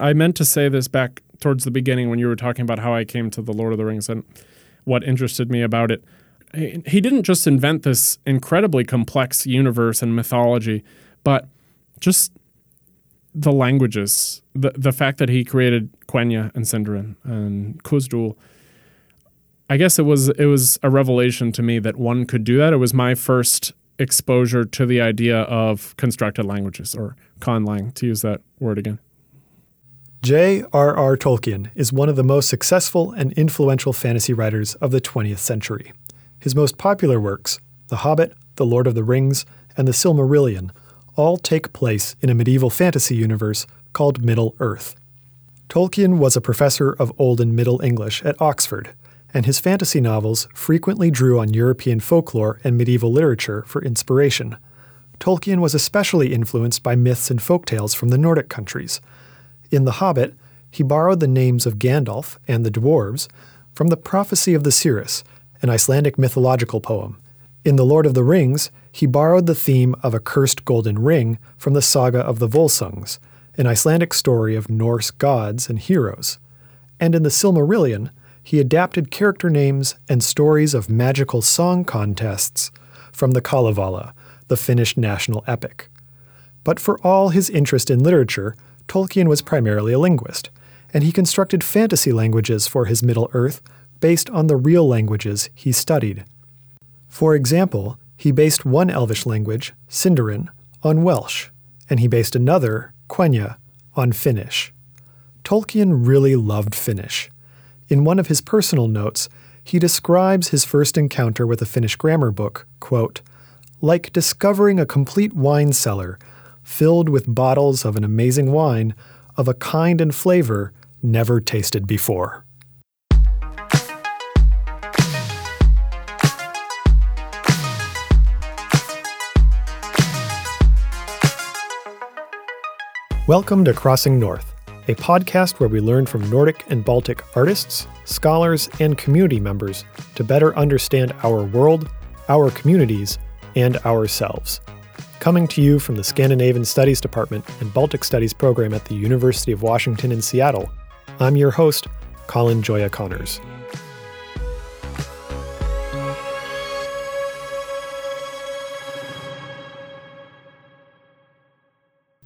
I meant to say this back towards the beginning when you were talking about how I came to the Lord of the Rings and what interested me about it. He didn't just invent this incredibly complex universe and mythology, but just the languages, the the fact that he created Quenya and Sindarin and Khuzdul. I guess it was it was a revelation to me that one could do that. It was my first exposure to the idea of constructed languages or conlang to use that word again. J.R.R. Tolkien is one of the most successful and influential fantasy writers of the 20th century. His most popular works, The Hobbit, The Lord of the Rings, and The Silmarillion, all take place in a medieval fantasy universe called Middle Earth. Tolkien was a professor of Old and Middle English at Oxford, and his fantasy novels frequently drew on European folklore and medieval literature for inspiration. Tolkien was especially influenced by myths and folktales from the Nordic countries – in The Hobbit, he borrowed the names of Gandalf and the dwarves from the Prophecy of the Seeress, an Icelandic mythological poem. In The Lord of the Rings, he borrowed the theme of a cursed golden ring from the saga of the Volsungs, an Icelandic story of Norse gods and heroes. And in the Silmarillion, he adapted character names and stories of magical song contests from the Kalevala, the Finnish national epic. But for all his interest in literature, Tolkien was primarily a linguist, and he constructed fantasy languages for his Middle Earth based on the real languages he studied. For example, he based one Elvish language, Sindarin, on Welsh, and he based another, Quenya, on Finnish. Tolkien really loved Finnish. In one of his personal notes, he describes his first encounter with a Finnish grammar book, quote, like discovering a complete wine cellar filled with bottles of an amazing wine of a kind and flavor never tasted before. Welcome to Crossing North, a podcast where we learn from Nordic and Baltic artists, scholars, and community members to better understand our world, our communities, and ourselves. Coming to you from the Scandinavian Studies Department and Baltic Studies program at the University of Washington in Seattle, I'm your host, Colin Joya Connors.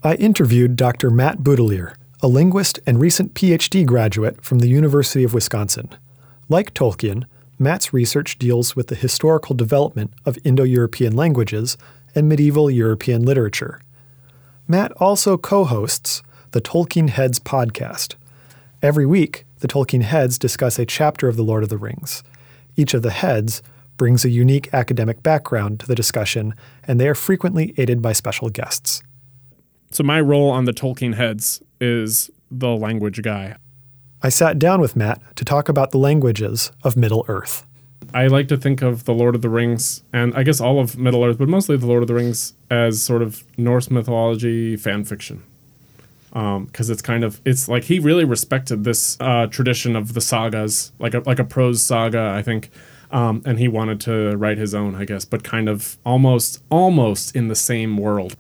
I interviewed Dr. Matt Boutilier, a linguist and recent PhD graduate from the University of Wisconsin. Like Tolkien, Matt's research deals with the historical development of Indo European languages and medieval European literature. Matt also co hosts the Tolkien Heads podcast. Every week, the Tolkien Heads discuss a chapter of The Lord of the Rings. Each of the heads brings a unique academic background to the discussion, and they are frequently aided by special guests. So, my role on the Tolkien Heads is the language guy. I sat down with Matt to talk about the languages of Middle Earth. I like to think of the Lord of the Rings and I guess all of Middle Earth, but mostly the Lord of the Rings as sort of Norse mythology fan fiction. Because um, it's kind of it's like he really respected this uh, tradition of the sagas, like a like a prose saga, I think, um, and he wanted to write his own, I guess, but kind of almost almost in the same world.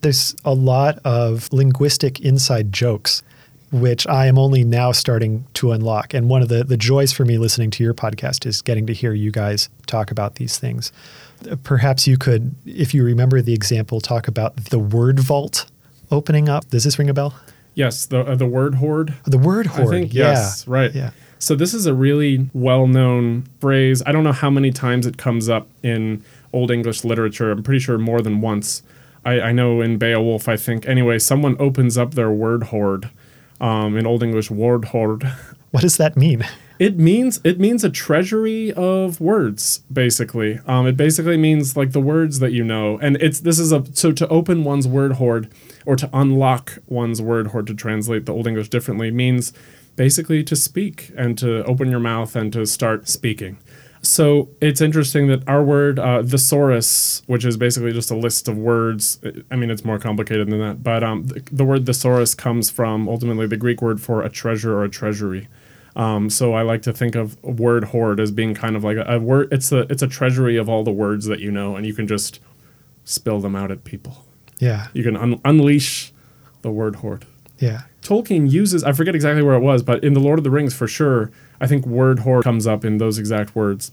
There's a lot of linguistic inside jokes which I am only now starting to unlock. And one of the, the joys for me listening to your podcast is getting to hear you guys talk about these things. Perhaps you could, if you remember the example, talk about the word vault opening up. Does this ring a bell? Yes, the uh, the word hoard. The word hoard. I think, yes, right. Yeah. So this is a really well-known phrase. I don't know how many times it comes up in Old English literature. I'm pretty sure more than once. I, I know in Beowulf, I think. Anyway, someone opens up their word hoard um, in Old English, word hoard. What does that mean? It means it means a treasury of words, basically. Um, it basically means like the words that you know, and it's this is a so to open one's word hoard or to unlock one's word hoard to translate the Old English differently means basically to speak and to open your mouth and to start speaking. So it's interesting that our word uh, thesaurus, which is basically just a list of words, I mean it's more complicated than that, but um, the, the, word thesaurus comes from ultimately the Greek word for a treasure or a treasury. Um, so I like to think of word hoard as being kind of like a, a, word. It's a it's a treasury of all the words that you know, and you can just spill them out at people. Yeah, you can un- unleash the word hoard. Yeah. Tolkien uses, I forget exactly where it was, but in The Lord of the Rings for sure, I think word hoard comes up in those exact words.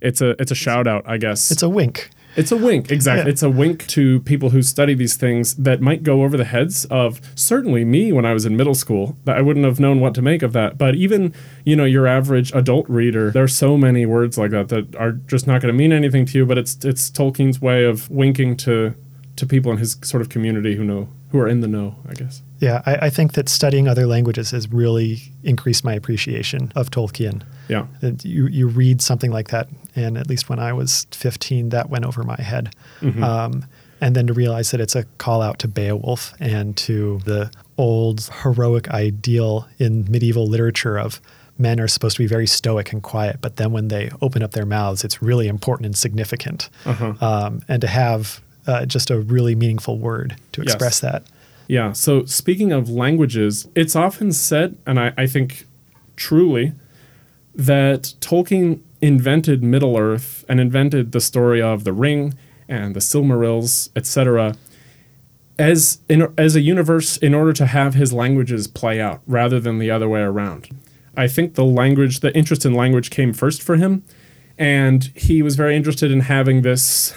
It's a it's a shout out, I guess. It's a wink. It's a wink, exactly. Yeah. It's a wink to people who study these things that might go over the heads of certainly me when I was in middle school. That I wouldn't have known what to make of that. But even you know your average adult reader, there are so many words like that that are just not going to mean anything to you. But it's it's Tolkien's way of winking to to people in his sort of community who know who are in the know. I guess. Yeah, I, I think that studying other languages has really increased my appreciation of Tolkien. Yeah. That you, you read something like that, and at least when I was 15, that went over my head. Um, and then to realize that it's a call out to Beowulf and to the old heroic ideal in medieval literature of men are supposed to be very stoic and quiet, but then when they open up their mouths, it's really important and significant. Um, and to have uh, just a really meaningful word to Yes. express that. Yeah. So speaking of languages, it's often said, and I, I think truly, that Tolkien invented Middle Earth and invented the story of the Ring and the Silmarils, etc., as in, as a universe in order to have his languages play out rather than the other way around. I think the language, the interest in language came first for him, and he was very interested in having this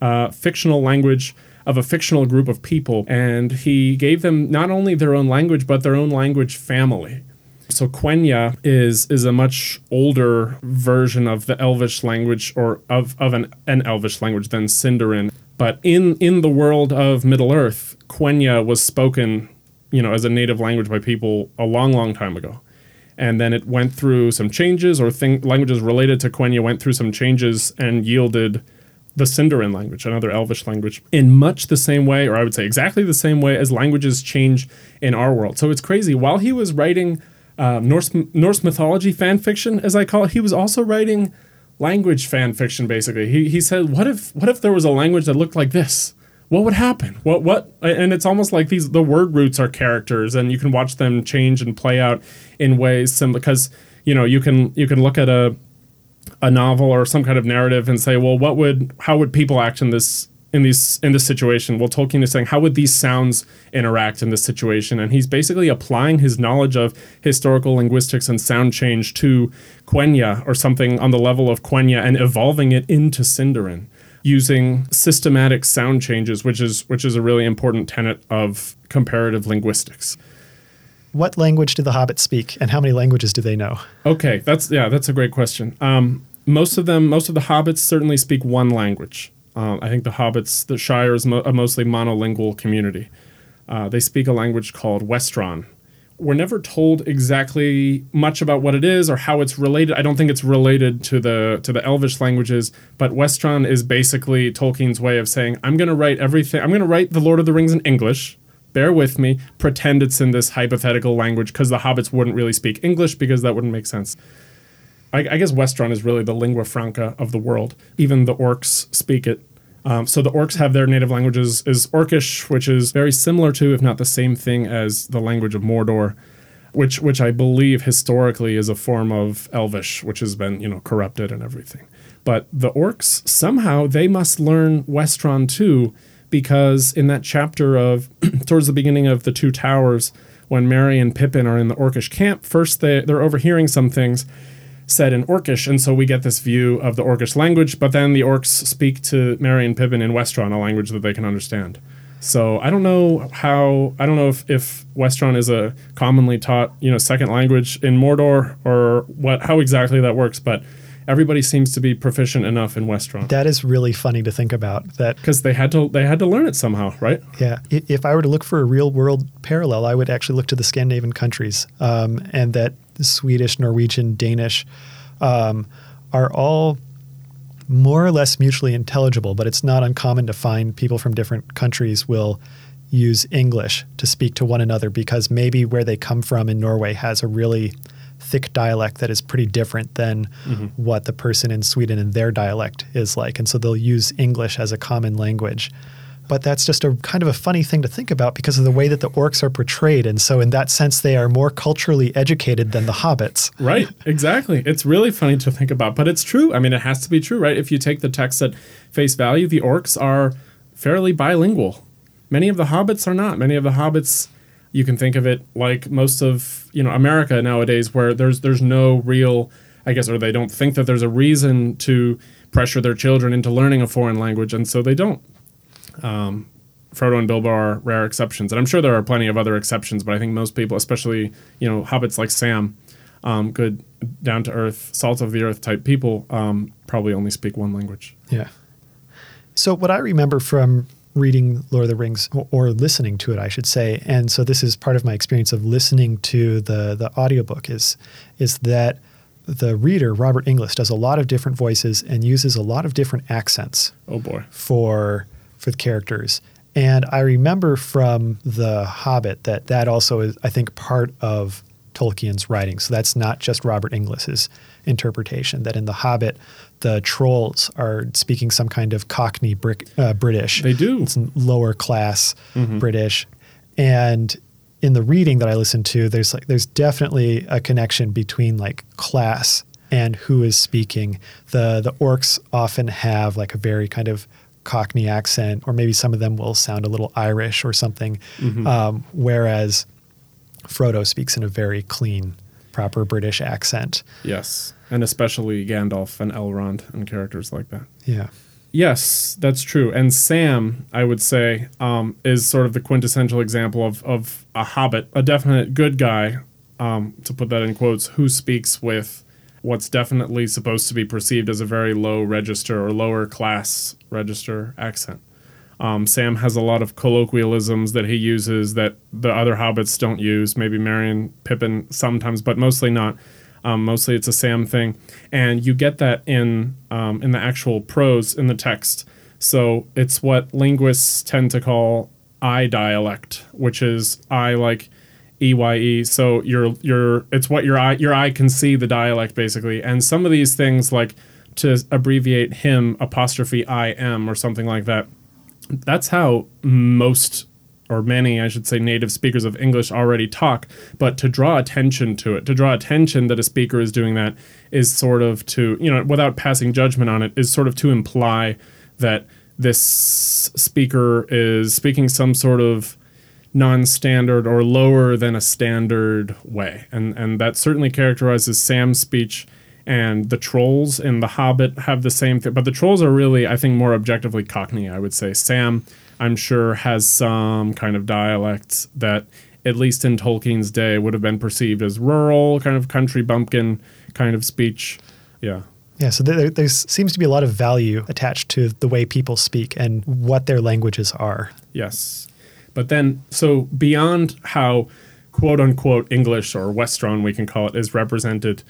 uh, fictional language of a fictional group of people, and he gave them not only their own language but their own language family. So Quenya is is a much older version of the Elvish language, or of, of an, an Elvish language than Sindarin. But in in the world of Middle Earth, Quenya was spoken, you know, as a native language by people a long, long time ago and then it went through some changes or thing, languages related to Quenya went through some changes and yielded the Sindarin language, another Elvish language, in much the same way, or I would say exactly the same way as languages change in our world. So it's crazy. While he was writing uh, Norse Norse mythology fan fiction, as I call it, he was also writing language fan fiction. Basically, he he said, "What if what if there was a language that looked like this?" what would happen? What what? And it's almost like these the word roots are characters, and you can watch them change and play out in ways sim because you know you can you can look at a a novel or some kind of narrative and say, well, what would how would people act in this in these in this situation? Well, Tolkien is saying how would these sounds interact in this situation, and he's basically applying his knowledge of historical linguistics and sound change to Quenya or something on the level of Quenya and evolving it into Sindarin using systematic sound changes, which is which is a really important tenet of comparative linguistics. What language do the hobbits speak, and how many languages do they know? Okay, that's yeah, that's a great question. Um, most of them, most of the hobbits certainly speak one language. Uh, I think the hobbits, the Shire is mo- a mostly monolingual community. Uh, they speak a language called Westron. We're never told exactly much about what it is or how it's related. I don't think it's related to the to the Elvish languages, but Westron is basically Tolkien's way of saying, "I'm going to write everything. I'm going to write the Lord of the Rings in English. Bear with me. Pretend it's in this hypothetical language because the hobbits wouldn't really speak English because that wouldn't make sense." I, I guess Westron is really the lingua franca of the world. Even the orcs speak it. Um, so the orcs have their native languages is Orcish, which is very similar to, if not the same thing as the language of Mordor, which which I believe historically is a form of Elvish, which has been you know corrupted and everything. But the orcs somehow they must learn Westron too, because in that chapter of towards the beginning of the Two Towers, when Merry and Pippin are in the Orcish camp, first they they're overhearing some things said in Orcish, and so we get this view of the Orcish language. But then the orcs speak to Merry and Pippin in Westron, a language that they can understand. So I don't know how I don't know if, if Westron is a commonly taught you know second language in Mordor or what how exactly that works, but everybody seems to be proficient enough in Westron That is really funny to think about. That because they had to they had to learn it somehow, right? Yeah. If I were to look for a real world parallel, I would actually look to the Scandinavian countries, um, and that Swedish, Norwegian, Danish um, are all more or less mutually intelligible, but it's not uncommon to find people from different countries will use English to speak to one another because maybe where they come from in Norway has a really thick dialect that is pretty different than mm-hmm. what the person in Sweden and their dialect is like. And so they'll use English as a common language. But that's just a kind of a funny thing to think about because of the way that the orcs are portrayed. And so, in that sense, they are more culturally educated than the hobbits. Right, exactly. It's really funny to think about, but it's true. I mean, it has to be true, right? If you take the text at face value, the orcs are fairly bilingual. Many of the hobbits are not. Many of the hobbits You can think of it like most of you know America nowadays, where there's there's no real, I guess, or they don't think that there's a reason to pressure their children into learning a foreign language, and so they don't. Um, Frodo and Bilbo are rare exceptions, and I'm sure there are plenty of other exceptions. But I think most people, especially you know hobbits like Sam, um, good down to earth, salt of the earth type people, um, probably only speak one language. Yeah. So what I remember from reading Lord of the Rings or listening to it, I should say, and so this is part of my experience of listening to the the audiobook is is that the reader Robert Inglis does a lot of different voices and uses a lot of different accents. Oh boy. For for the characters. And I remember from The Hobbit that that also is, I think, part of Tolkien's writing. So that's not just Robert Inglis's interpretation. That in The Hobbit, the trolls are speaking some kind of Cockney brick, uh, British. They do. It's lower class mm-hmm. British, and in the reading that I listened to, there's like there's definitely a connection between like class and who is speaking. The the orcs often have like a very kind of Cockney accent, or maybe some of them will sound a little Irish or something. Mm-hmm. Um, whereas Frodo speaks in a very clean, proper British accent. Yes, and especially Gandalf and Elrond and characters like that. Yeah. Yes, that's true. And Sam, I would say, um, is sort of the quintessential example of, of a hobbit, a definite good guy, um, to put that in quotes, who speaks with what's definitely supposed to be perceived as a very low register or lower class register accent. Um, Sam has a lot of colloquialisms that he uses that the other hobbits don't use. Maybe Merry and, Pippin sometimes, but mostly not. Um, mostly it's a Sam thing, and you get that in um, in the actual prose in the text. So it's what linguists tend to call eye dialect, which is I like E Y E. So your your it's what your eye your eye can see the dialect basically, and some of these things like to abbreviate him apostrophe I am or something like that. That's how most or many, I should say, native speakers of English already talk. But to draw attention to it, to draw attention that a speaker is doing that, is sort of to, you know, without passing judgment on it, is sort of to imply that this speaker is speaking some sort of non-standard or lower than a standard way and and that certainly characterizes sam's speech and the trolls in the hobbit have the same thing but the trolls are really i think more objectively cockney i would say sam i'm sure has some kind of dialect that at least in tolkien's day would have been perceived as rural kind of country bumpkin kind of speech yeah yeah, so there, there seems to be a lot of value attached to the way people speak and what their languages are. Yes. But then, so beyond how quote unquote English or Westron, we can call it, is represented,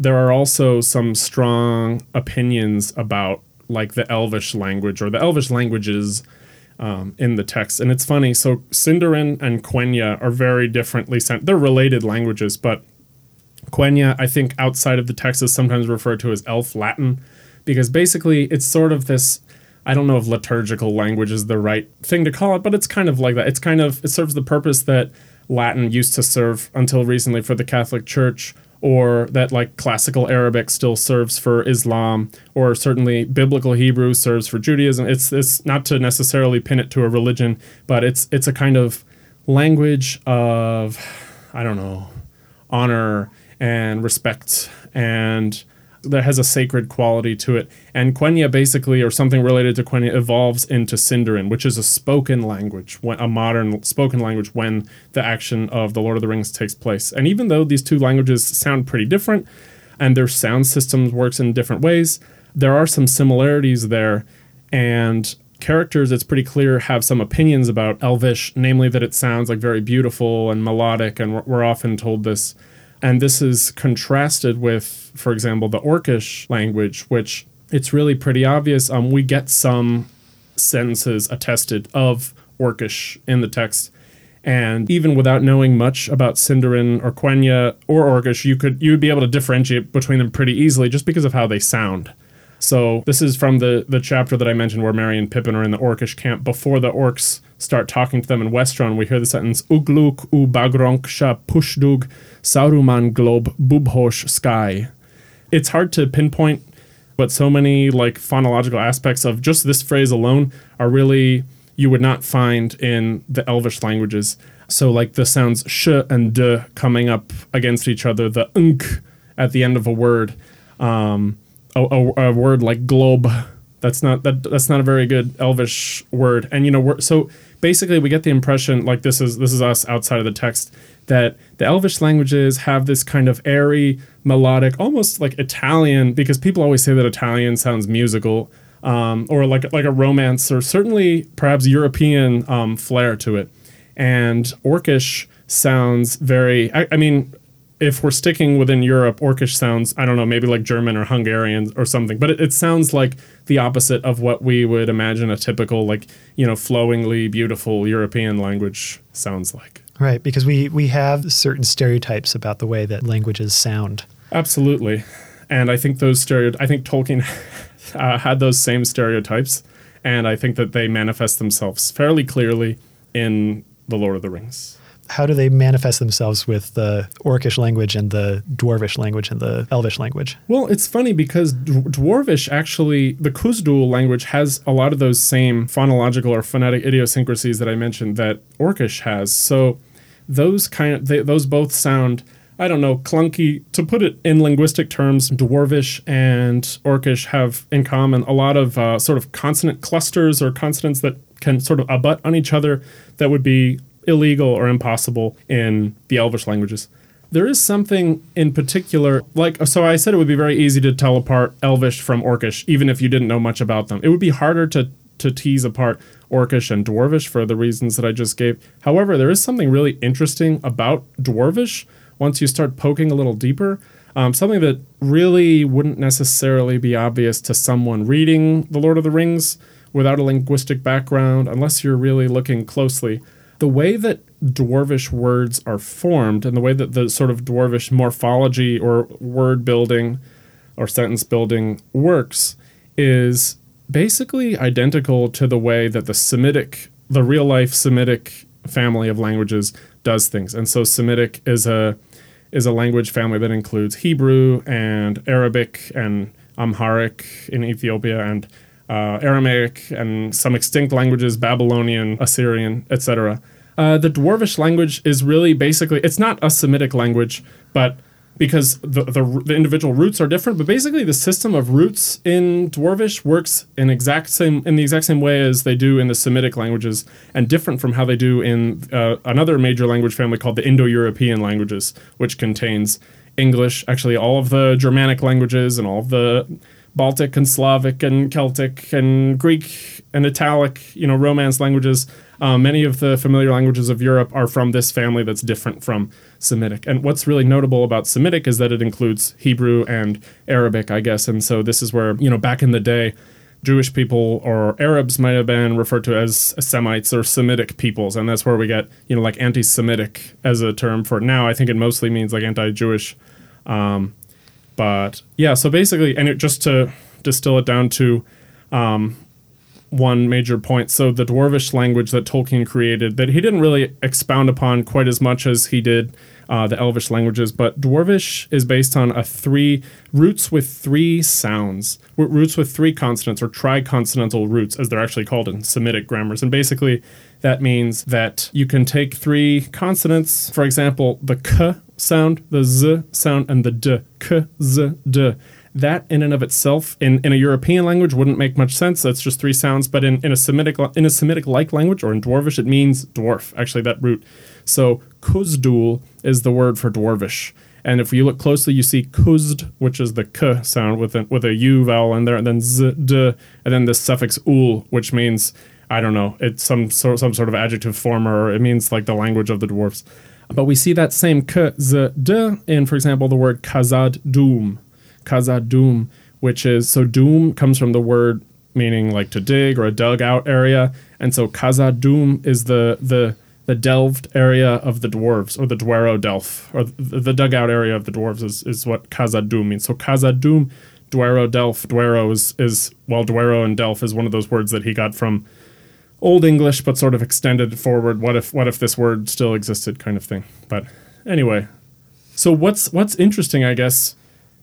there are also some strong opinions about like the Elvish language or the Elvish languages um, in the text. And it's funny. So Sindarin and Quenya are very differently sent. They're related languages, but Quenya, I think outside of the text, is sometimes referred to as Elf Latin because basically it's sort of this I don't know if liturgical language is the right thing to call it, but it's kind of like that. It's kind of it serves the purpose that Latin used to serve until recently for the Catholic Church, or that like classical Arabic still serves for Islam, or certainly biblical Hebrew serves for Judaism. It's it's not to necessarily pin it to a religion, but it's it's a kind of language of I don't know honor and respect and that has a sacred quality to it. And Quenya basically, or something related to Quenya, evolves into Sindarin, which is a spoken language, a modern spoken language when the action of The Lord of the Rings takes place. And even though these two languages sound pretty different, and their sound systems works in different ways, there are some similarities there. And characters, it's pretty clear, have some opinions about Elvish, namely that it sounds like very beautiful and melodic, and we're often told this and this is contrasted with, for example, the Orcish language, which it's really pretty obvious. Um, we get some sentences attested of Orcish in the text. And even without knowing much about Sindarin or Quenya or Orcish, you could you would be able to differentiate between them pretty easily just because of how they sound. So this is from the the chapter that I mentioned where Merry and Pippin are in the Orcish camp before the orcs start talking to them in Westron. We hear the sentence Ugluk u bagronk sha pushdug Saruman globe bubhosh sky. It's hard to pinpoint, but so many like phonological aspects of just this phrase alone are really you would not find in the Elvish languages. So like the sounds sh and d coming up against each other, the unk at the end of a word, um, a, a, a word like globe. That's not that that's not a very good Elvish word. And you know, so basically we get the impression like this is this is us outside of the text that the Elvish languages have this kind of airy, melodic, almost like Italian, because people always say that Italian sounds musical, um, or like like a romance, or certainly perhaps European um, flair to it. And Orcish sounds very. I, I mean, if we're sticking within Europe, Orcish sounds, I don't know, maybe like German or Hungarian or something, but it, it, sounds like the opposite of what we would imagine a typical, like, you know, flowingly beautiful European language sounds like. Right, because we we have certain stereotypes about the way that languages sound. Absolutely, and I think those stereo. I think Tolkien uh, had those same stereotypes, and I think that they manifest themselves fairly clearly in the Lord of the Rings. How do they manifest themselves with the Orcish language and the Dwarvish language and the Elvish language? Well, it's funny because Dwarvish actually, the Khuzdul language has a lot of those same phonological or phonetic idiosyncrasies that I mentioned that Orcish has. So those kind of they, those both sound I don't know clunky to put it in linguistic terms. Dwarvish and Orcish have in common a lot of uh, sort of consonant clusters or consonants that can sort of abut on each other that would be illegal or impossible in the Elvish languages. There is something in particular, like, so I said it would be very easy to tell apart Elvish from Orcish, even if you didn't know much about them. It would be harder to to tease apart Orcish and Dwarvish for the reasons that I just gave. However, there is something really interesting about Dwarvish once you start poking a little deeper. Um, something that really wouldn't necessarily be obvious to someone reading The Lord of the Rings without a linguistic background, unless you're really looking closely. The way that Dwarvish words are formed and the way that the sort of Dwarvish morphology or word building or sentence building works is basically identical to the way that the Semitic, the real life Semitic family of languages does things. And so Semitic is a is a language family that includes Hebrew and Arabic and Amharic in Ethiopia and uh, Aramaic and some extinct languages, Babylonian, Assyrian, etc. Uh, the Dwarvish language is really basically it's not a Semitic language, but because the, the, the individual roots are different, but basically the system of roots in Dwarvish works in exact same in the exact same way as they do in the Semitic languages, and different from how they do in uh, another major language family called the Indo-European languages, which contains English, actually all of the Germanic languages and all of the Baltic and Slavic and Celtic and Greek and Italic, you know, Romance languages. Uh, many of the familiar languages of Europe are from this family that's different from Semitic. And what's really notable about Semitic is that it includes Hebrew and Arabic, I guess. And so this is where, you know, back in the day, Jewish people or Arabs might have been referred to as Semites or Semitic peoples, and that's where we get you know like anti-Semitic as a term for now. I think it mostly means like anti-Jewish. Um, but yeah, so basically, and it, just to distill it down to um, one major point. So the Dwarvish language that Tolkien created, that he didn't really expound upon quite as much as he did uh, the Elvish languages, but Dwarvish is based on a three roots with three sounds, roots with three consonants or triconsonantal roots, as they're actually called in Semitic grammars. And basically, that means that you can take three consonants, for example, the k sound, the z sound, and the d, k, z, d that in and of itself in, in a European language wouldn't make much sense. That's just three sounds. But in, in a Semitic in a Semitic like language or in Dwarvish, it means dwarf. Actually, that root. So Khuzdul is the word for Dwarvish. And if you look closely, you see kuzd, which is the k sound with a, with a u vowel in there, and then z, d, and then the suffix ul, which means I don't know, it's some sort some sort of adjective form, or it means like the language of the dwarfs. But we see that same k, z, d in, for example, the word kazad doom, Khazad-dûm, which is so doom comes from the word meaning like to dig or a dugout area, and so Khazad-dûm is the the the delved area of the dwarves or the Dwarrowdelf or the, the dugout area of the dwarves is, is what Khazad-dûm means. So Khazad-dûm, Dwarrowdelf, Dwaro is is well Dwaro and Delph is one of those words that he got from Old English, but sort of extended forward. What if what if this word still existed, kind of thing. But anyway, so what's what's interesting, I guess,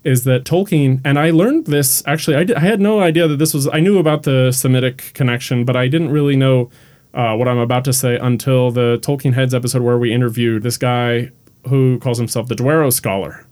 is that Tolkien, and I learned this actually, I, did, I had no idea that this was, I knew about the Semitic connection, but I didn't really know uh, what I'm about to say until the Tolkien Heads episode where we interviewed this guy who calls himself the Dwarrow Scholar,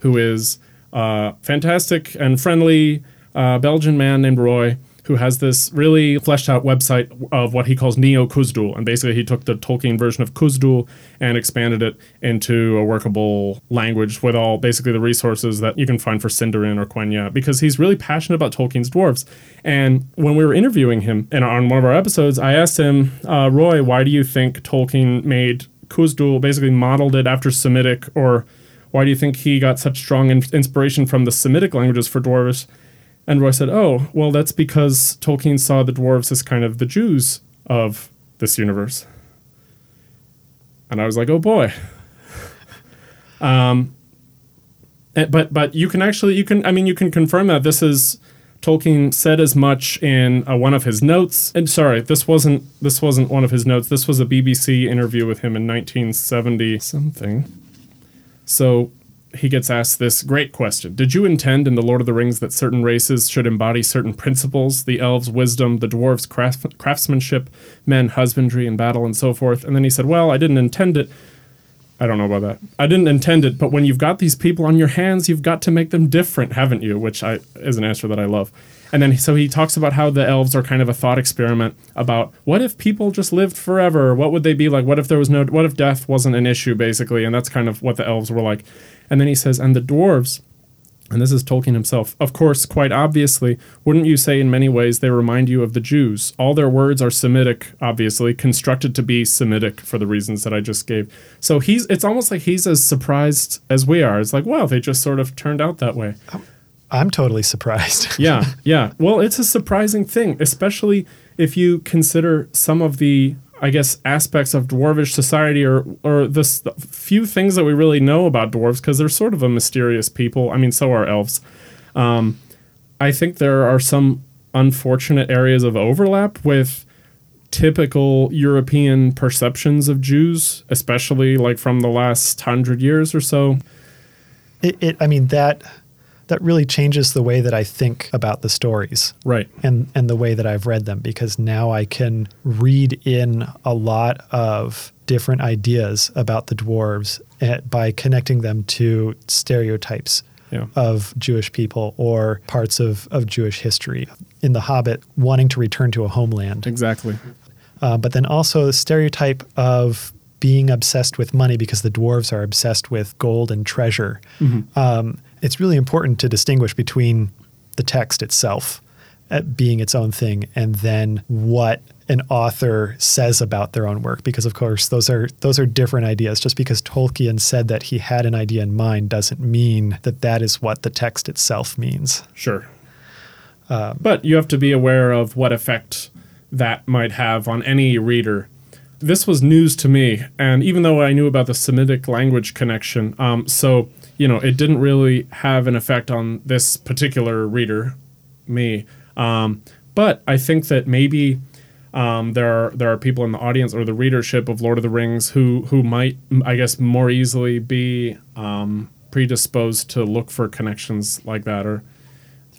who is a fantastic and friendly uh, Belgian man named Roy who has this really fleshed out website of what he calls Neo Khuzdul. And basically, he took the Tolkien version of Khuzdul and expanded it into a workable language with all basically the resources that you can find for Sindarin or Quenya, because he's really passionate about Tolkien's dwarves. And when we were interviewing him and on one of our episodes, I asked him, uh, Roy, why do you think Tolkien made Khuzdul, basically modeled it after Semitic, or why do you think he got such strong in- inspiration from the Semitic languages for dwarves? And Roy said, Oh, well, that's because Tolkien saw the dwarves as kind of the Jews of this universe. And I was like, Oh boy. um, but but you can actually you can I mean you can confirm that this is Tolkien said as much in uh, one of his notes. And sorry, this wasn't this wasn't one of his notes. This was a BBC interview with him in 1970 something. So he gets asked this great question Did you intend in The Lord of the Rings that certain races should embody certain principles, the elves' wisdom, the dwarves' craft- craftsmanship, men, husbandry, and battle, and so forth? And then he said, Well, I didn't intend it. I don't know about that. I didn't intend it, but when you've got these people on your hands, you've got to make them different, haven't you? Which I is an answer that I love. And then so he talks about how the elves are kind of a thought experiment about what if people just lived forever? What would they be like? What if there was no what if death wasn't an issue basically? And that's kind of what the elves were like. And then he says, and the dwarves, and this is Tolkien himself, of course, quite obviously, wouldn't you say in many ways they remind you of the Jews? All their words are Semitic, obviously, constructed to be Semitic for the reasons that I just gave. So he's it's almost like he's as surprised as we are. It's like, well, they just sort of turned out that way. I'm totally surprised. Yeah, yeah. Well, it's a surprising thing, especially if you consider some of the I guess aspects of dwarvish society or or the the few things that we really know about dwarves because they're sort of a mysterious people. I mean, so are elves. Um, I think there are some unfortunate areas of overlap with typical European perceptions of Jews, especially like from the last hundred years or so. It, it, I mean that that really changes the way that I think about the stories. Right. and and the way that I've read them because now I can read in a lot of different ideas about the dwarves eh, by connecting them to stereotypes Yeah. of Jewish people or parts of, of Jewish history. In The Hobbit, wanting to return to a homeland, Exactly. uh, but then also the stereotype of being obsessed with money because the dwarves are obsessed with gold and treasure. Um, it's really important to distinguish between the text itself uh, being its own thing and then what an author says about their own work because of course those are those are different ideas just because Tolkien said that he had an idea in mind doesn't mean that that is what the text itself means Sure. but you have to be aware of what effect that might have on any reader. This was news to me, and even though I knew about the Semitic language connection, um, so you know, it didn't really have an effect on this particular reader, me. Um, but I think that maybe um, there are there are people in the audience or the readership of Lord of the Rings who who might, I guess, more easily be um, predisposed to look for connections like that, or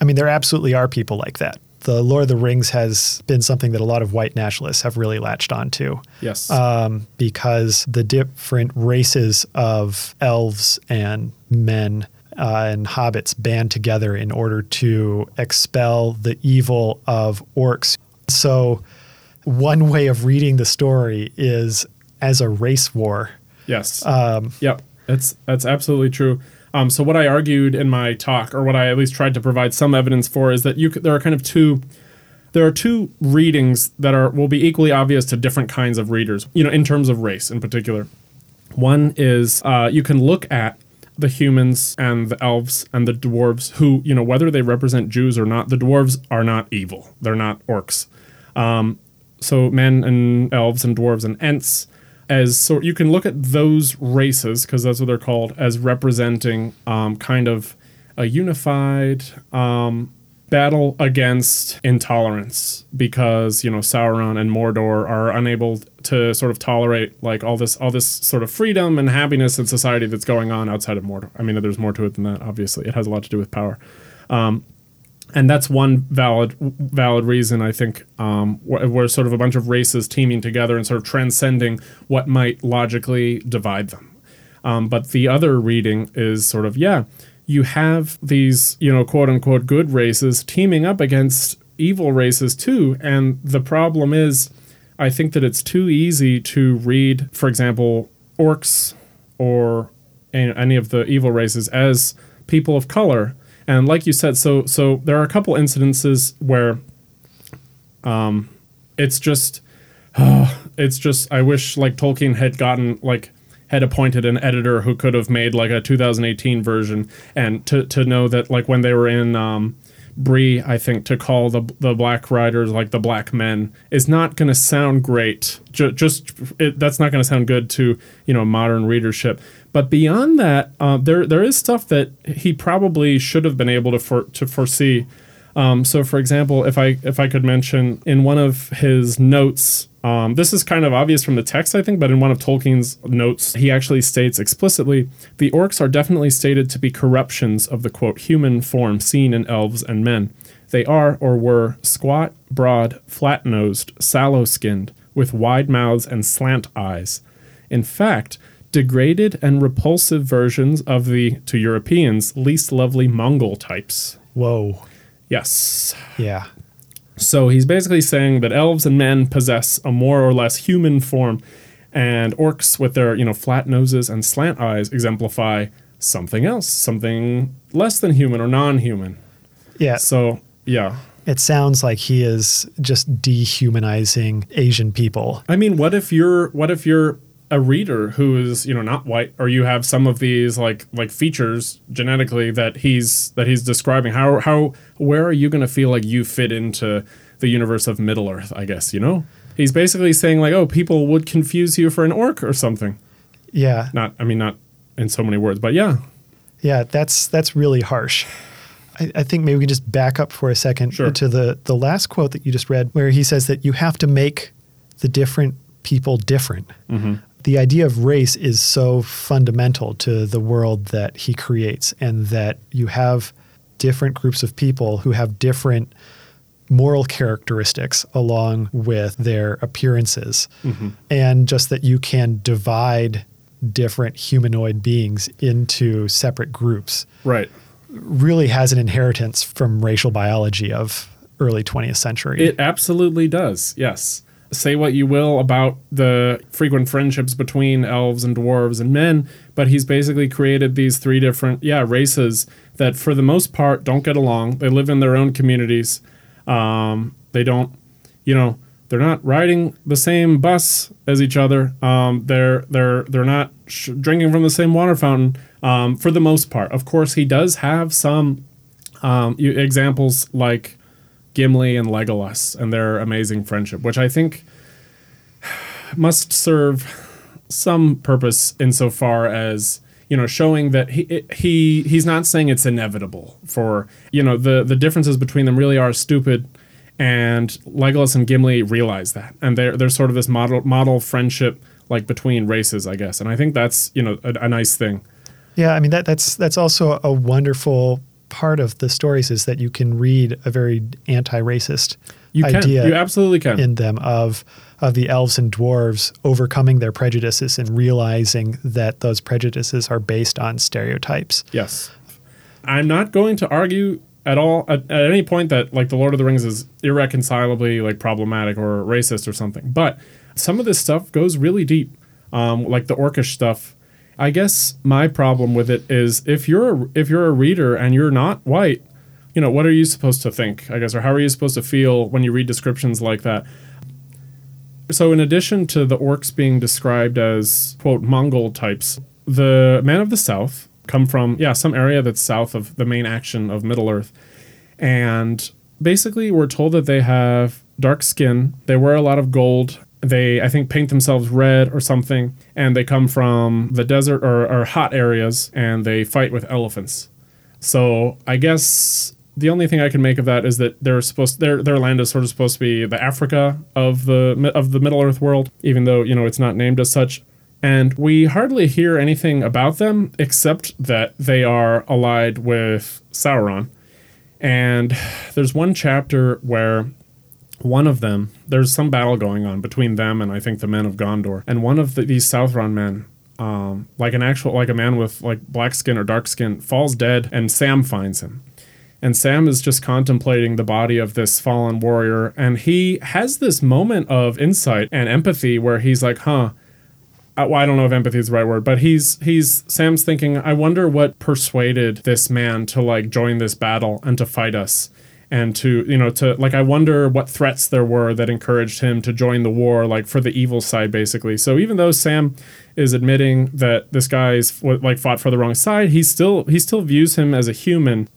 I mean, there absolutely are people like that. The Lord of the Rings has been something that a lot of white nationalists have really latched onto yes, um, because the different races of elves and men uh, and hobbits band together in order to expel the evil of orcs. So, one way of reading the story is as a race war. Yes. Um, yep. That's that's absolutely true. Um, so what I argued in my talk, or what I at least tried to provide some evidence for, is that you there are kind of two. There are two readings that are will be equally obvious to different kinds of readers. You know, in terms of race in particular. One is uh, you can look at the humans and the elves and the dwarves, who you know whether they represent Jews or not. The dwarves are not evil; they're not orcs. Um, so men and elves and dwarves and ents as sort you can look at those races because that's what they're called as representing um, kind of a unified um, battle against intolerance because you know Sauron and Mordor are unable to sort of tolerate like all this all this sort of freedom and happiness in society that's going on outside of Mordor. I mean, there's more to it than that. Obviously, it has a lot to do with power. Um, and that's one valid valid reason I think um, where sort of a bunch of races teaming together and sort of transcending what might logically divide them. Um, but the other reading is sort of yeah, you have these you know quote unquote good races teaming up against evil races too, and the problem is, I think that it's too easy to read, for example, orcs or any of the evil races as people of color. And like you said, so so there are a couple incidences where um, it's just it's just I wish like Tolkien had gotten like had appointed an editor who could have made like a 2018 version and to to know that like when they were in um Bree, I think to call the the black riders like the black men is not going to sound great. Ju- just it, that's not going to sound good to you know modern readership. But beyond that, uh, there there is stuff that he probably should have been able to for, to foresee. Um, so, for example, if I if I could mention in one of his notes, um, this is kind of obvious from the text, I think, but in one of Tolkien's notes, he actually states explicitly the orcs are definitely stated to be corruptions of the quote human form seen in elves and men. They are or were squat, broad, flat nosed, sallow skinned, with wide mouths and slant eyes. In fact, degraded and repulsive versions of the, to Europeans, least lovely Mongol types. Whoa. Yes. Yeah. So he's basically saying that elves and men possess a more or less human form, and orcs with their you know flat noses and slant eyes exemplify something else, something less than human or non-human. Yeah. So yeah, It sounds like he is just dehumanizing Asian people. I mean, what if you're what if you're a reader who is you know not white, or you have some of these like like features genetically that he's that he's describing? How how where are you going to feel like you fit into the universe of Middle Earth? I guess you know. He's basically saying like, oh, people would confuse you for an orc or something. Yeah. Not, I mean, not in so many words, but yeah, Yeah, that's that's really harsh. I, I think maybe we can just back up for a second Sure. to the the last quote that you just read, where he says that you have to make the different people different. Mm-hmm. The idea of race is so fundamental to the world that he creates, and that you have different groups of people who have different moral characteristics along with their appearances, mm-hmm. and just that you can divide different humanoid beings into separate groups right. really has an inheritance from racial biology of early 20th century. It absolutely does. Yes. Say what you will about the frequent friendships between elves and dwarves and men, but he's basically created these three different, yeah, races that for the most part don't get along. They live in their own communities. Um, they don't, you know, they're not riding the same bus as each other. Um, they're they're they're not sh- drinking from the same water fountain. Um, for the most part, of course, he does have some um, examples like Gimli and Legolas and their amazing friendship, which I think must serve some purpose insofar as you know showing that he he he's not saying it's inevitable for you know the the differences between them really are stupid and Legolas and Gimli realize that. And they're they're sort of this model model friendship like between races I guess. And I think that's you know a, a nice thing. Yeah, I mean that that's that's also a wonderful part of the stories is that you can read a very anti-racist you can idea you absolutely can in them of of the elves and dwarves overcoming their prejudices and realizing that those prejudices are based on stereotypes. Yes. I'm not going to argue at all at, at any point that like the Lord of the Rings is irreconcilably like problematic or racist or something. But some of this stuff goes really deep. Um, like the orcish stuff. I guess my problem with it is if you're a, if you're a reader and you're not white, you know, what are you supposed to think? I guess or how are you supposed to feel when you read descriptions like that? So, in addition to the orcs being described as, quote, Mongol types, the men of the South come from, yeah, some area that's south of the main action of Middle Earth. And basically, we're told that they have dark skin, they wear a lot of gold, they, I think, paint themselves red or something, and they come from the desert or, or hot areas, and they fight with elephants. So, I guess the only thing I can make of that is that they're supposed their their land is sort of supposed to be the Africa of the of the Middle Earth world, even though you know it's not named as such. And we hardly hear anything about them except that they are allied with Sauron, And there's one chapter where one of them, there's some battle going on between them and I think the men of Gondor. And one of the, these Southron men, um, like an actual, like a man with like black skin or dark skin, falls dead, and Sam finds him. And Sam is just contemplating the body of this fallen warrior, and he has this moment of insight and empathy where he's like, "Huh." uh, well, I don't know if empathy is the right word, but he's he's Sam's thinking. I wonder what persuaded this man to like join this battle and to fight us and to you know to like i wonder what threats there were that encouraged him to join the war like for the evil side basically. So even though sam is admitting that this guy's like fought for the wrong side he still he still views him as a human.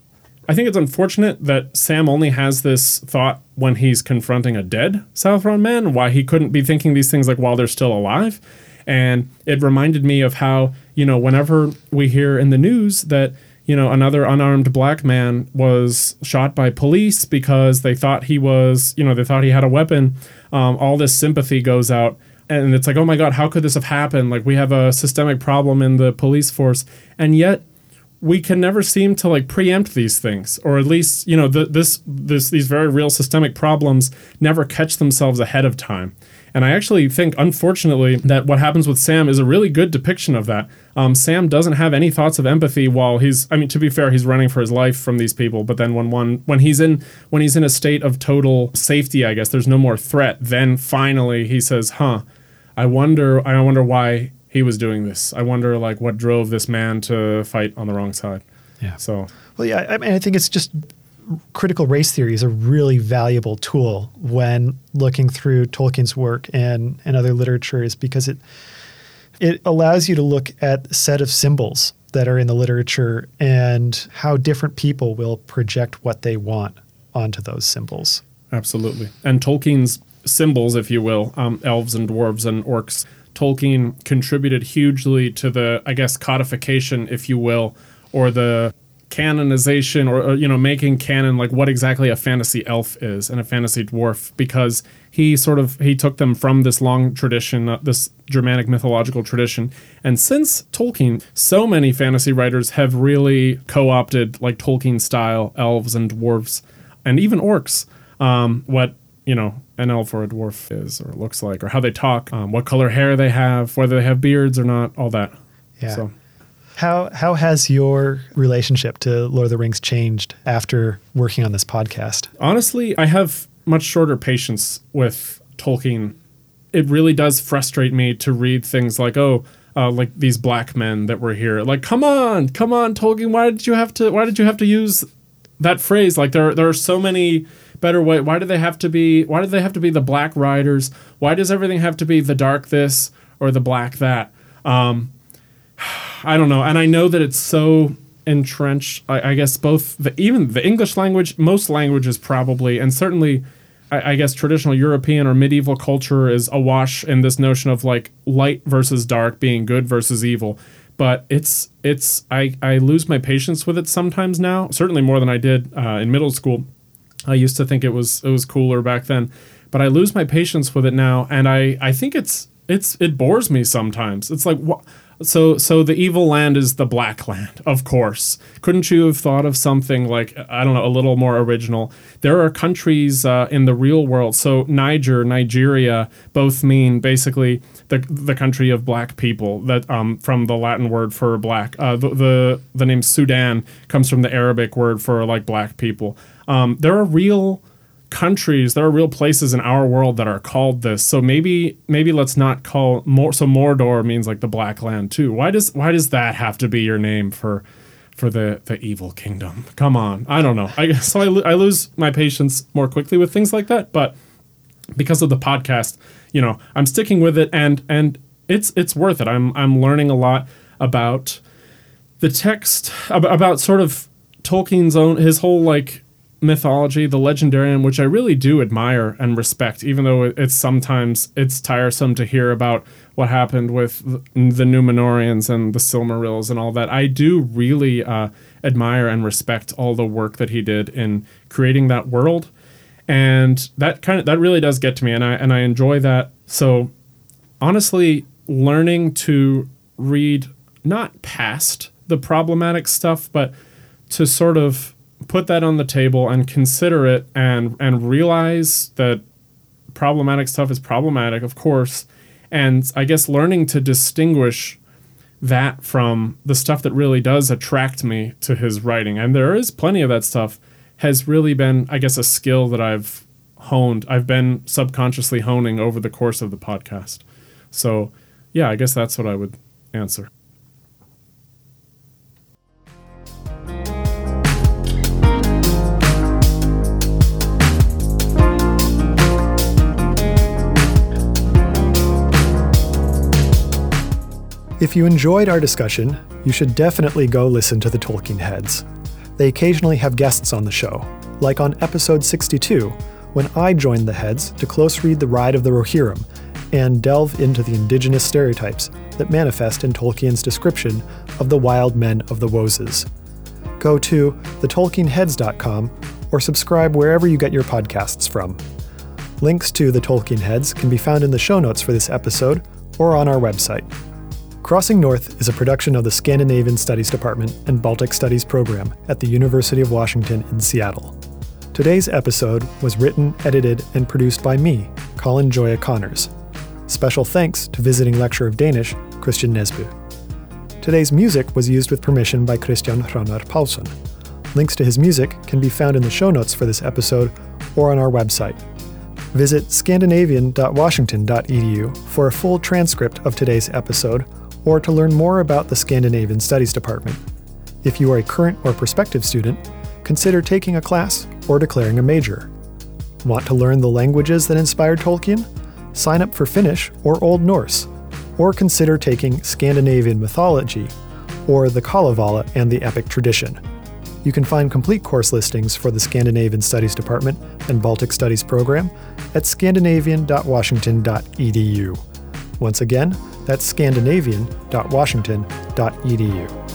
I think it's unfortunate that sam only has this thought when he's confronting a dead southron man why he couldn't be thinking these things like while they're still alive. And it reminded me of how you know whenever we hear in the news that you know, another unarmed black man was shot by police because they thought he was, you know, they thought he had a weapon. Um, all this sympathy goes out. And it's like, oh my God, how could this have happened? Like, we have a systemic problem in the police force. And yet, we can never seem to like preempt these things or at least you know the, this this these very real systemic problems never catch themselves ahead of time and I actually think, unfortunately, that what happens with Sam is a really good depiction of that. Um, Sam doesn't have any thoughts of empathy while he's. I mean, to be fair, he's running for his life from these people. But then when one when he's in when he's in a state of total safety, I guess there's no more threat. Then finally he says, "Huh, I wonder. I wonder why he was doing this. I wonder like what drove this man to fight on the wrong side." Yeah. So. Well, yeah. I mean, I think it's just critical race theory is a really valuable tool when looking through Tolkien's work and, and other literatures because it it allows you to look at set of symbols that are in the literature and how different people will project what they want onto those symbols. Absolutely. And Tolkien's symbols, if you will, um, elves and dwarves and orcs, Tolkien contributed hugely to the, I guess, codification, if you will, or the canonization or, or, you know making canon like what exactly a fantasy elf is and a fantasy dwarf because he sort of he took them from this long tradition uh, this germanic mythological tradition. And since tolkien so many fantasy writers have really co-opted like tolkien style elves and dwarves and even orcs um, what you know an elf or a dwarf is or looks like or how they talk um, what color hair they have whether they have beards or not all that. Yeah. So how how has your relationship to Lord of the Rings changed after working on this podcast? Honestly, I have much shorter patience with Tolkien. It really does frustrate me to read things like, oh, uh, like these black men that were here. Like, come on, come on, Tolkien. Why did you have to? Why did you have to use that phrase? Like, there there are so many better way. Why do they have to be? Why do they have to be the black riders? Why does everything have to be the dark this or the black that? Um, I don't know, and I know that it's so entrenched. I, I guess both the even the English language, most languages probably, and certainly. I, I guess traditional European or medieval culture is awash in this notion of like light versus dark being good versus evil but it's it's I, I lose my patience with it sometimes now certainly more than i did uh, in middle school i used to think it was it was cooler back then but i lose my patience with it now and i i think it's it's it bores me sometimes it's like what so, so the evil land is the black land, of course. Couldn't you have thought of something like I don't know, a little more original? There are countries uh, in the real world. So Niger, Nigeria, both mean basically the the country of black people. That um, from the Latin word for black. Uh, the, the the name Sudan comes from the Arabic word for like black people. Um, there are real countries there are real places in our world that are called this. So maybe maybe let's not call more so mordor means like the black land too. Why does why does that have to be your name for for the the evil kingdom? Come on. I don't know. I so I, I lose my patience more quickly with things like that but because of the podcast you know i'm sticking with it and and it's it's worth it. I'm i'm learning a lot about the text about, about sort of tolkien's own his whole like mythology, the legendarium, which I really do admire and respect, even though it's sometimes it's tiresome to hear about what happened with the Númenóreans and the Silmarils and all that. I do really uh, admire and respect all the work that he did in creating that world, and that kind of that really does get to me, and I and I enjoy that. So, honestly, learning to read not past the problematic stuff, but to sort of put that on the table and consider it and and realize that problematic stuff is problematic, of course, and I guess learning to distinguish that from the stuff that really does attract me to his writing. And there is plenty of that stuff has really been, I guess, a skill that I've honed. I've been subconsciously honing over the course of the podcast. So, yeah, I guess that's what I would answer. If you enjoyed our discussion, you should definitely go listen to the Tolkien Heads. They occasionally have guests on the show, like on episode 62, when I joined the Heads to close read The Ride of the Rohirrim and delve into the indigenous stereotypes that manifest in Tolkien's description of the wild men of the Woses. Go to thetolkienheads.com or subscribe wherever you get your podcasts from. Links to the Tolkien Heads can be found in the show notes for this episode or on our website. Crossing North is a production of the Scandinavian Studies Department and Baltic Studies program at the University of Washington in Seattle. Today's episode was written, edited, and produced by me, Colin Gioia Connors. Special thanks to visiting lecturer of Danish, Christian Nesbu. Today's music was used with permission by Christian Hronar Paulson. Links to his music can be found in the show notes for this episode or on our website. Visit scandinavian.washington.edu for a full transcript of today's episode or to learn more about the Scandinavian Studies Department. If you are a current or prospective student, consider taking a class or declaring a major. Want to learn the languages that inspired Tolkien? Sign up for Finnish or Old Norse, or consider taking Scandinavian mythology or the Kalevala and the epic tradition. You can find complete course listings for the Scandinavian Studies Department and Baltic Studies program at scandinavian.washington.edu. Once again, that's scandinavian.washington.edu.